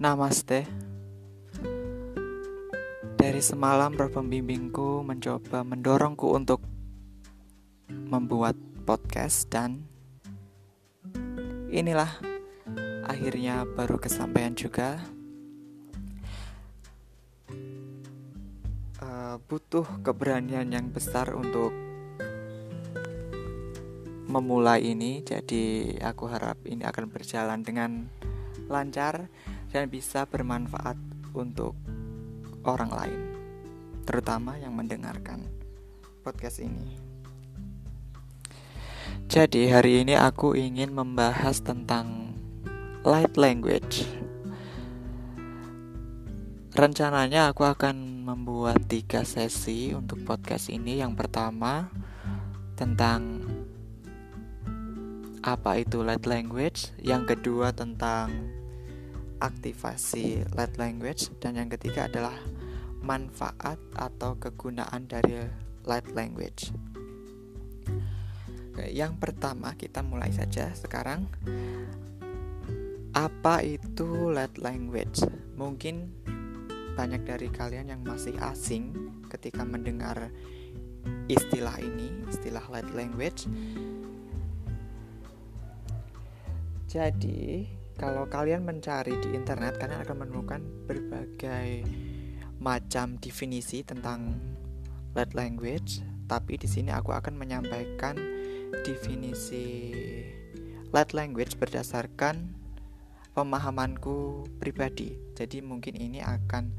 Namaste. Dari semalam pembimbingku mencoba mendorongku untuk membuat podcast dan inilah akhirnya baru kesampaian juga. Uh, butuh keberanian yang besar untuk memulai ini, jadi aku harap ini akan berjalan dengan lancar dan bisa bermanfaat untuk orang lain, terutama yang mendengarkan podcast ini. Jadi, hari ini aku ingin membahas tentang light language. Rencananya, aku akan membuat tiga sesi untuk podcast ini. Yang pertama tentang apa itu light language, yang kedua tentang aktivasi light language dan yang ketiga adalah manfaat atau kegunaan dari light language. Yang pertama kita mulai saja sekarang. Apa itu light language? Mungkin banyak dari kalian yang masih asing ketika mendengar istilah ini, istilah light language. Jadi, kalau kalian mencari di internet, kalian akan menemukan berbagai macam definisi tentang light language. Tapi di sini aku akan menyampaikan definisi light language berdasarkan pemahamanku pribadi. Jadi mungkin ini akan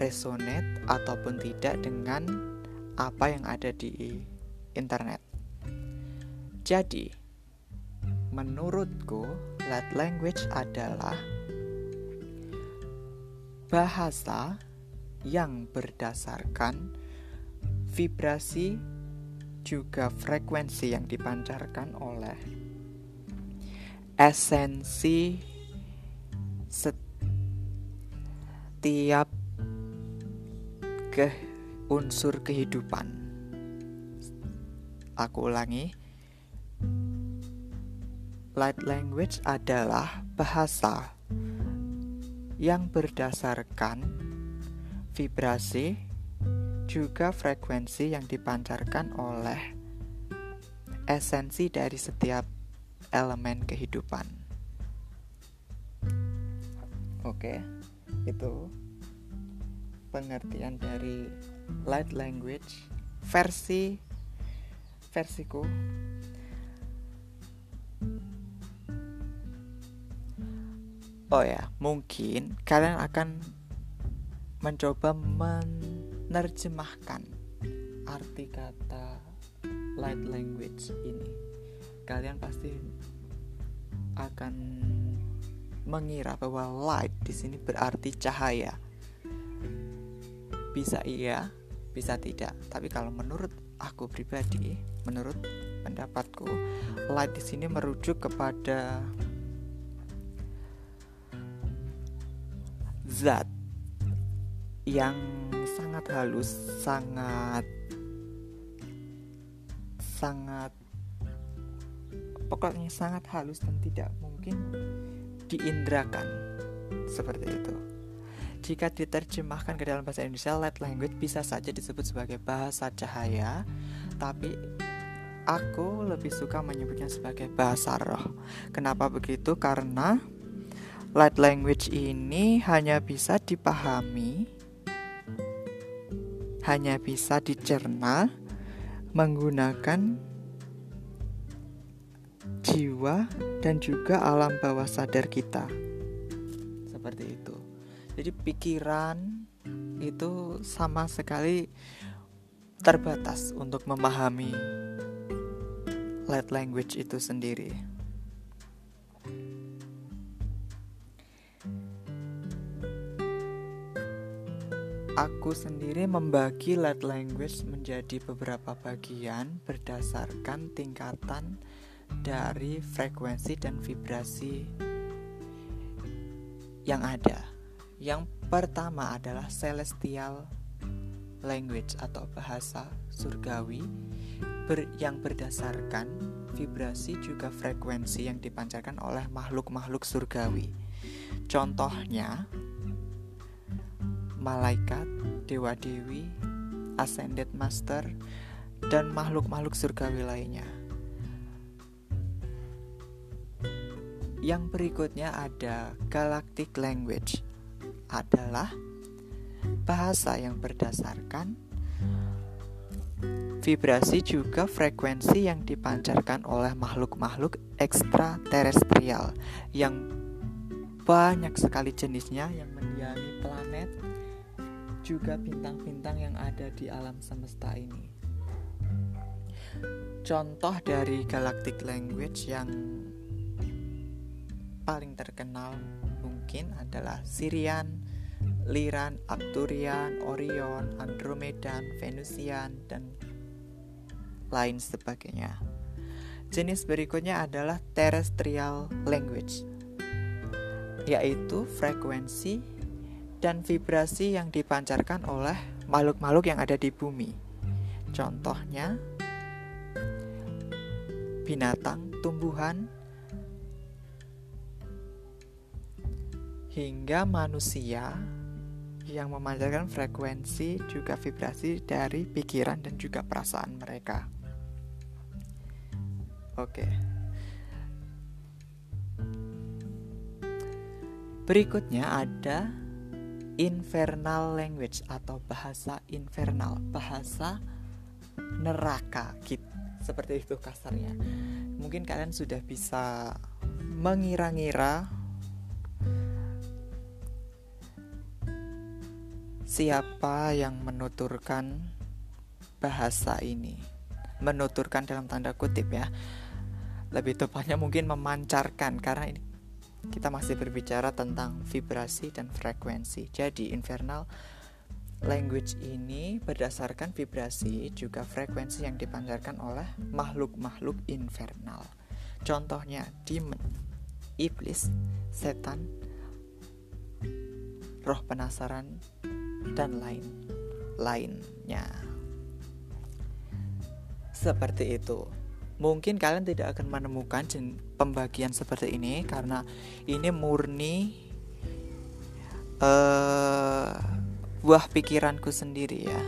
resonate ataupun tidak dengan apa yang ada di internet. Jadi, menurutku light language adalah bahasa yang berdasarkan vibrasi juga frekuensi yang dipancarkan oleh esensi setiap ke unsur kehidupan. Aku ulangi, Light language adalah bahasa yang berdasarkan vibrasi juga frekuensi yang dipancarkan oleh esensi dari setiap elemen kehidupan. Oke, itu pengertian dari light language versi versiku Oh ya, mungkin kalian akan mencoba menerjemahkan arti kata light language ini. Kalian pasti akan mengira bahwa light di sini berarti cahaya. Bisa iya, bisa tidak. Tapi kalau menurut aku pribadi, menurut pendapatku, light di sini merujuk kepada zat yang sangat halus, sangat sangat pokoknya sangat halus dan tidak mungkin diindrakan seperti itu. Jika diterjemahkan ke dalam bahasa Indonesia, light language bisa saja disebut sebagai bahasa cahaya, tapi aku lebih suka menyebutnya sebagai bahasa roh. Kenapa begitu? Karena light language ini hanya bisa dipahami, hanya bisa dicerna menggunakan jiwa dan juga alam bawah sadar kita. Seperti itu. Jadi pikiran itu sama sekali terbatas untuk memahami light language itu sendiri. Aku sendiri membagi light language menjadi beberapa bagian berdasarkan tingkatan dari frekuensi dan vibrasi yang ada. Yang pertama adalah celestial language atau bahasa surgawi ber yang berdasarkan vibrasi juga frekuensi yang dipancarkan oleh makhluk-makhluk surgawi. Contohnya malaikat, dewa-dewi, ascended master, dan makhluk-makhluk surgawi lainnya. Yang berikutnya ada galactic language adalah bahasa yang berdasarkan vibrasi juga frekuensi yang dipancarkan oleh makhluk-makhluk ekstraterestrial yang banyak sekali jenisnya yang mendiami planet juga bintang-bintang yang ada di alam semesta ini. Contoh dari galactic language yang paling terkenal mungkin adalah Sirian, Liran, Arcturian, Orion, Andromedan, Venusian, dan lain sebagainya. Jenis berikutnya adalah terrestrial language, yaitu frekuensi dan vibrasi yang dipancarkan oleh makhluk-makhluk yang ada di bumi. Contohnya, binatang, tumbuhan, hingga manusia yang memancarkan frekuensi juga vibrasi dari pikiran dan juga perasaan mereka. Oke. Berikutnya ada infernal language atau bahasa infernal, bahasa neraka gitu. Seperti itu kasarnya. Mungkin kalian sudah bisa mengira-ngira siapa yang menuturkan bahasa ini menuturkan dalam tanda kutip ya lebih tepatnya mungkin memancarkan karena ini kita masih berbicara tentang vibrasi dan frekuensi jadi infernal language ini berdasarkan vibrasi juga frekuensi yang dipancarkan oleh makhluk-makhluk infernal contohnya demon iblis setan roh penasaran dan lain lainnya. Seperti itu. Mungkin kalian tidak akan menemukan pembagian seperti ini karena ini murni uh, buah pikiranku sendiri ya.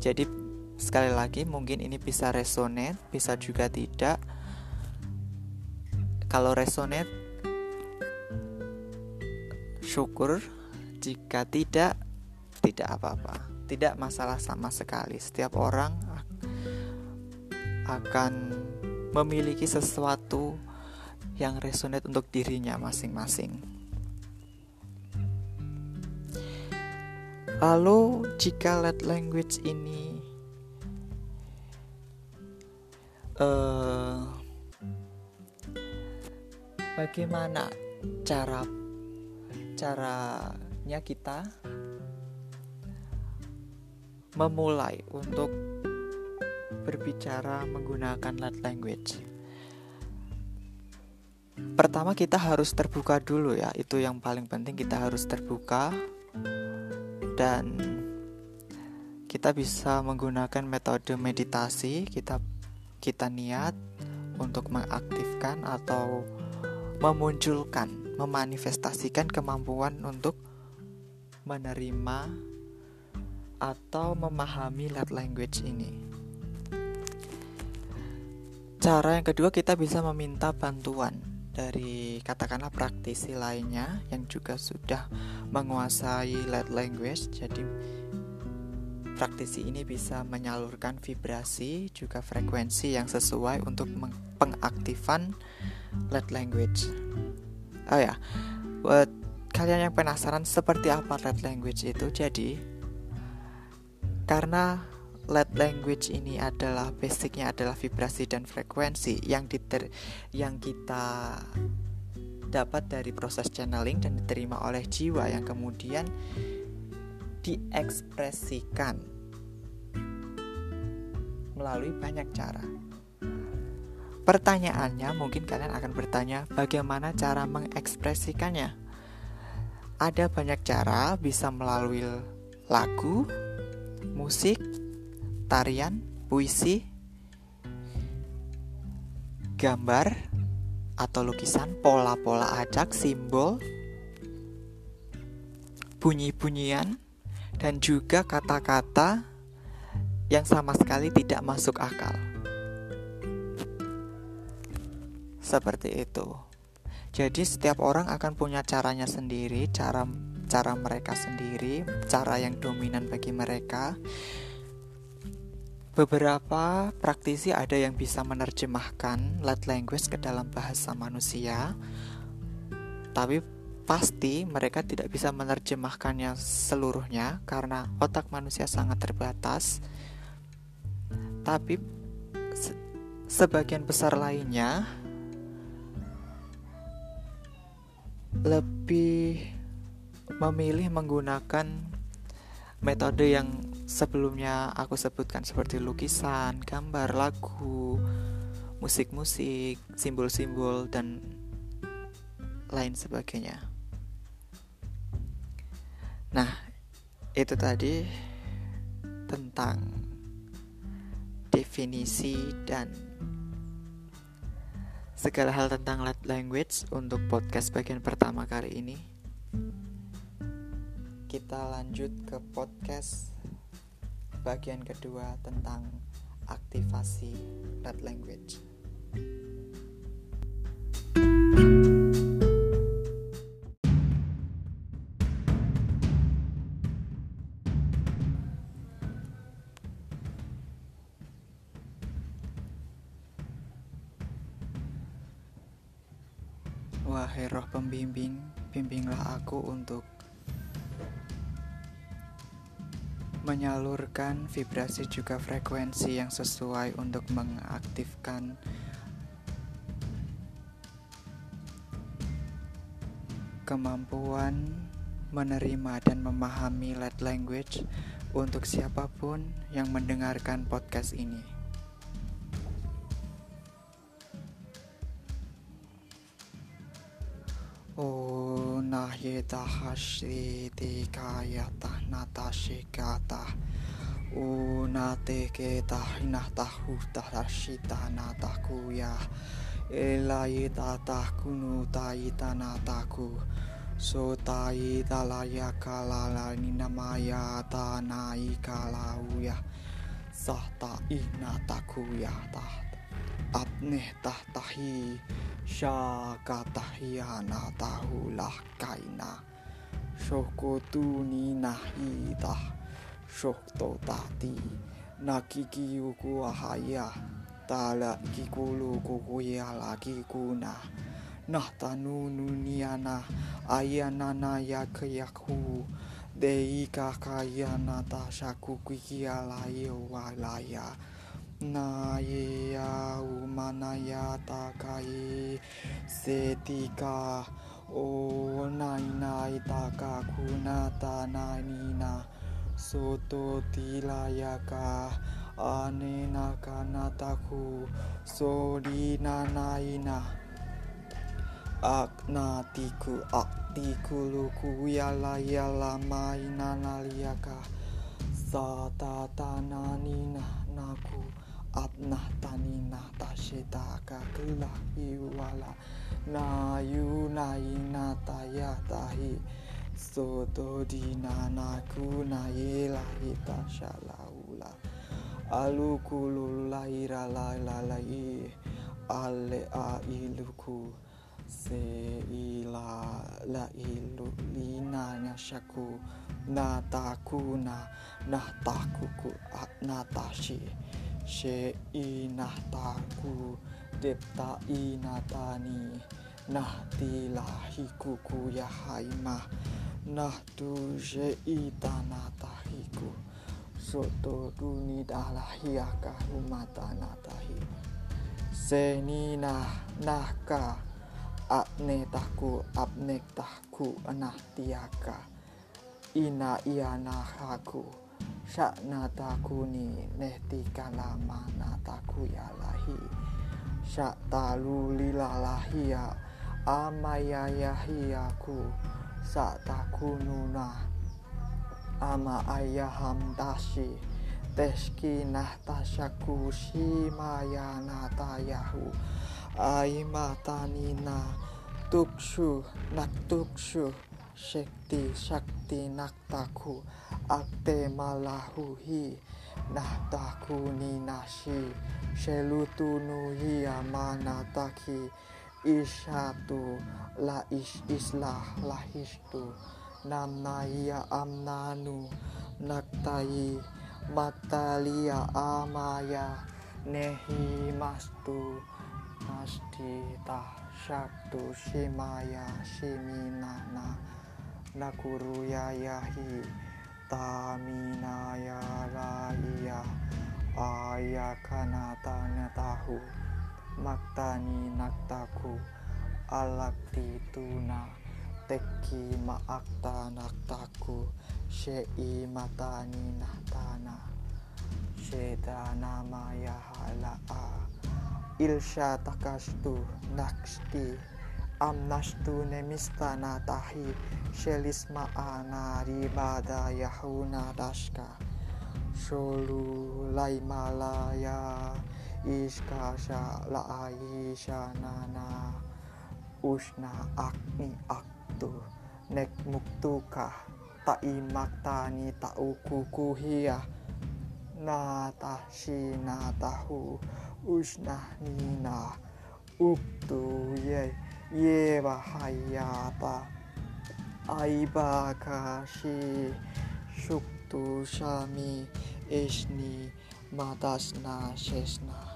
Jadi sekali lagi mungkin ini bisa resonate, bisa juga tidak. Kalau resonate syukur jika tidak, tidak apa-apa. Tidak masalah sama sekali. Setiap orang akan memiliki sesuatu yang resonate untuk dirinya masing-masing. Lalu, jika let language ini uh, bagaimana cara cara saatnya kita memulai untuk berbicara menggunakan light language. Pertama kita harus terbuka dulu ya, itu yang paling penting kita harus terbuka dan kita bisa menggunakan metode meditasi, kita kita niat untuk mengaktifkan atau memunculkan, memanifestasikan kemampuan untuk menerima atau memahami light language ini. Cara yang kedua kita bisa meminta bantuan dari katakanlah praktisi lainnya yang juga sudah menguasai light language. Jadi praktisi ini bisa menyalurkan vibrasi juga frekuensi yang sesuai untuk pengaktifan light language. Oh ya, buat kalian yang penasaran seperti apa light language itu, jadi karena light language ini adalah basicnya adalah vibrasi dan frekuensi yang diter yang kita dapat dari proses channeling dan diterima oleh jiwa yang kemudian diekspresikan melalui banyak cara. Pertanyaannya mungkin kalian akan bertanya bagaimana cara mengekspresikannya? Ada banyak cara, bisa melalui lagu, musik, tarian, puisi, gambar, atau lukisan, pola-pola acak, simbol, bunyi-bunyian, dan juga kata-kata yang sama sekali tidak masuk akal. Seperti itu. Jadi setiap orang akan punya caranya sendiri, cara cara mereka sendiri, cara yang dominan bagi mereka. Beberapa praktisi ada yang bisa menerjemahkan light language ke dalam bahasa manusia, tapi pasti mereka tidak bisa menerjemahkannya seluruhnya karena otak manusia sangat terbatas. Tapi se sebagian besar lainnya lebih memilih menggunakan metode yang sebelumnya aku sebutkan seperti lukisan, gambar, lagu, musik-musik, simbol-simbol dan lain sebagainya. Nah, itu tadi tentang definisi dan segala hal tentang language untuk podcast bagian pertama kali ini. Kita lanjut ke podcast bagian kedua tentang aktivasi red language. Wahai roh pembimbing, bimbinglah aku untuk menyalurkan vibrasi juga frekuensi yang sesuai untuk mengaktifkan kemampuan menerima dan memahami light language untuk siapa pun yang mendengarkan podcast ini. Oh, nahyeta hashi tikayata natashikata. Oh, nate keta hinatahu tarashita natakuya. Elayita takunu taita nataku. So taita layaka lala ninamaya tanai kalauya. Sahta inatakuya tahta. Apneh tahtahi. Syakatahyana tahulah kaina Shokotu ni nahita Shokto tati. Nakiki yuku ahaya Tala kikulu kukuya lagi kuna. Nah tanu nuniana Ayanana yakayaku Dei kakayana tashaku kikia layo walaya na ya umana ya takai setika. O nai nai taka kunata nina soto tilayaka. Anena kanataku sorina naina aknatiku aktikuluku yala yala maina naliaka satatananina naku Abnah tanina tashita kakila iwala na yuna ina taya tahi soto dina naku na hita shalaula alukulu laira la la la i ale a iluku se ila la ilu lina nyashaku na takuna na takuku na tashi she inah taku depta inatani nah tilahiku ya haima nah tu she itana tahiku soto duni dalahiaka humata natahi senina nahka apne taku apnek taku anah tiaka ina iana haku Syak natakuni nehti kalama nataku ya lahi Syak talu lilalahia amaya yahiyaku Sak takununa ama ayaham tashi Teski nahtasyaku shimaya natayahu aimatanina tukshu naktukshu shakti shakti naktaku akte malahuhi nahtaku ninashi shelutunu amanataki isyatu la is islah lahistu namnaya amnanu naktai matalia amaya nehi mastu masti syaktu shimaya shiminana nakuru yayahi taminaya raya ayakanatanya tahu maktani naktaku alakti tuna teki maakta naktaku shei matani nahtana shedana maya halaa ilsha takastu naksti amnastu nemistana tahi shelisma ana ribada yahuna dashka sholu laimalaya iskasha la nana usna akni aktu nek muktuka 言えばはやば相ばかし食としゃみえしにマだすナシェすナ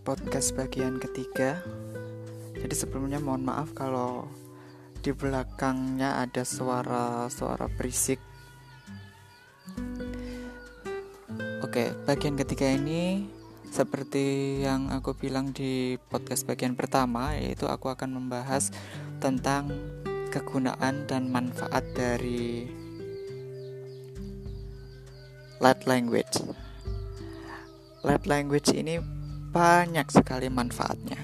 podcast bagian ketiga. Jadi sebelumnya mohon maaf kalau di belakangnya ada suara-suara berisik. Oke, bagian ketiga ini seperti yang aku bilang di podcast bagian pertama yaitu aku akan membahas tentang kegunaan dan manfaat dari light language light language ini banyak sekali manfaatnya.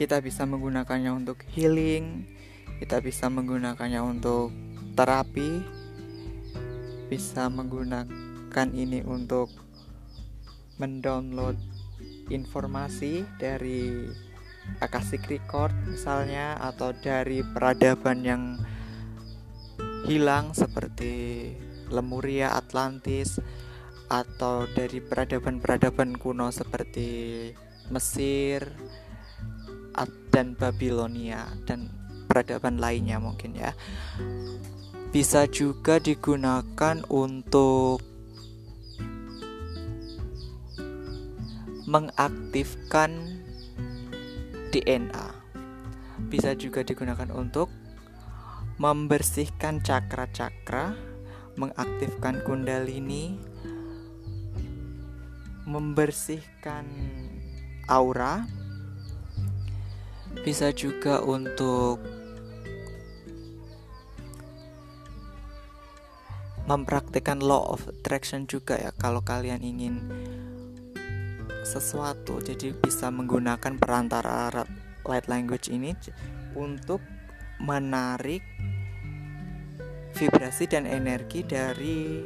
Kita bisa menggunakannya untuk healing, kita bisa menggunakannya untuk terapi, bisa menggunakan ini untuk mendownload informasi dari Akashic Record misalnya atau dari peradaban yang hilang seperti Lemuria, Atlantis, atau dari peradaban-peradaban kuno seperti Mesir dan Babilonia dan peradaban lainnya mungkin ya. Bisa juga digunakan untuk mengaktifkan DNA. Bisa juga digunakan untuk membersihkan cakra-cakra mengaktifkan kundalini, membersihkan aura, bisa juga untuk mempraktikkan law of attraction juga ya kalau kalian ingin sesuatu. Jadi bisa menggunakan perantara light language ini untuk menarik vibrasi dan energi dari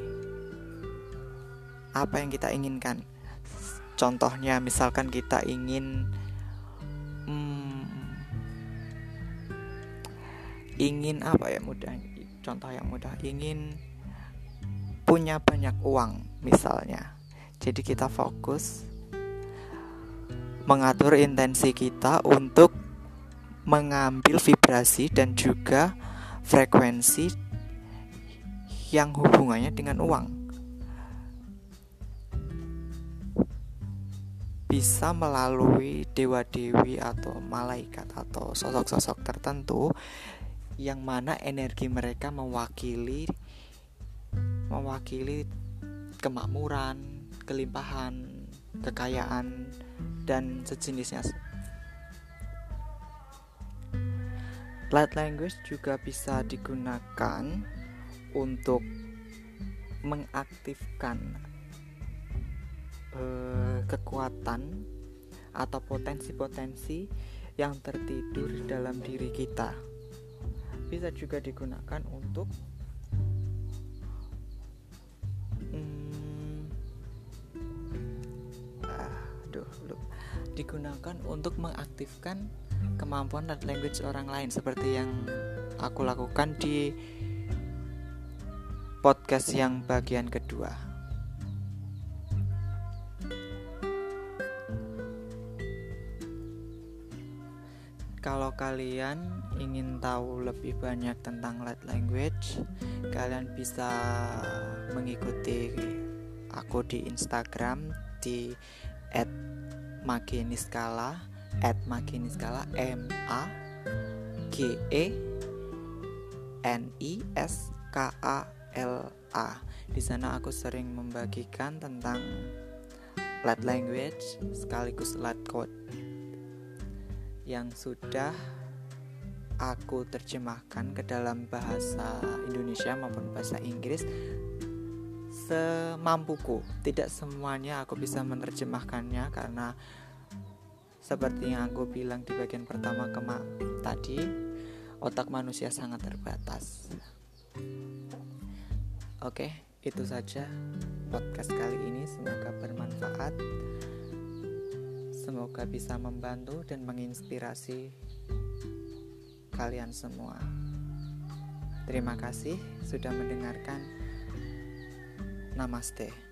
apa yang kita inginkan. Contohnya, misalkan kita ingin hmm, ingin apa ya mudah, contoh yang mudah, ingin punya banyak uang misalnya. Jadi kita fokus mengatur intensi kita untuk mengambil vibrasi dan juga frekuensi yang hubungannya dengan uang. Bisa melalui dewa-dewi atau malaikat atau sosok-sosok tertentu yang mana energi mereka mewakili mewakili kemakmuran, kelimpahan, kekayaan dan sejenisnya. light language juga bisa digunakan untuk mengaktifkan uh, kekuatan atau potensi-potensi yang tertidur dalam diri kita. Bisa juga digunakan untuk aduh, digunakan untuk mengaktifkan kemampuan dan language orang lain seperti yang aku lakukan di podcast yang bagian kedua. Kalau kalian ingin tahu lebih banyak tentang light language, kalian bisa mengikuti aku di Instagram di @maginiskala @maginiskala m a g e n i s k a l a. Di sana aku sering membagikan tentang light language sekaligus light code yang sudah aku terjemahkan ke dalam bahasa Indonesia maupun bahasa Inggris semampuku. Tidak semuanya aku bisa menerjemahkannya karena seperti yang aku bilang di bagian pertama kema tadi, otak manusia sangat terbatas. Oke, itu saja podcast kali ini. Semoga bermanfaat. Semoga bisa membantu dan menginspirasi kalian semua. Terima kasih sudah mendengarkan. Namaste.